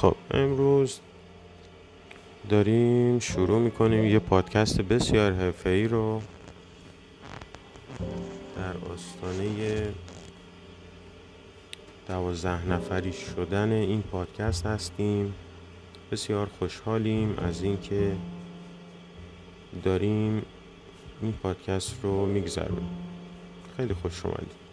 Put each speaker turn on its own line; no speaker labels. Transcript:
خب امروز داریم شروع می‌کنیم یه پادکست بسیار حرفه‌ای رو در آستانه دوازده نفری شدن این پادکست هستیم. بسیار خوشحالیم از اینکه داریم این پادکست رو میگذرونیم. خیلی خوش اومدید.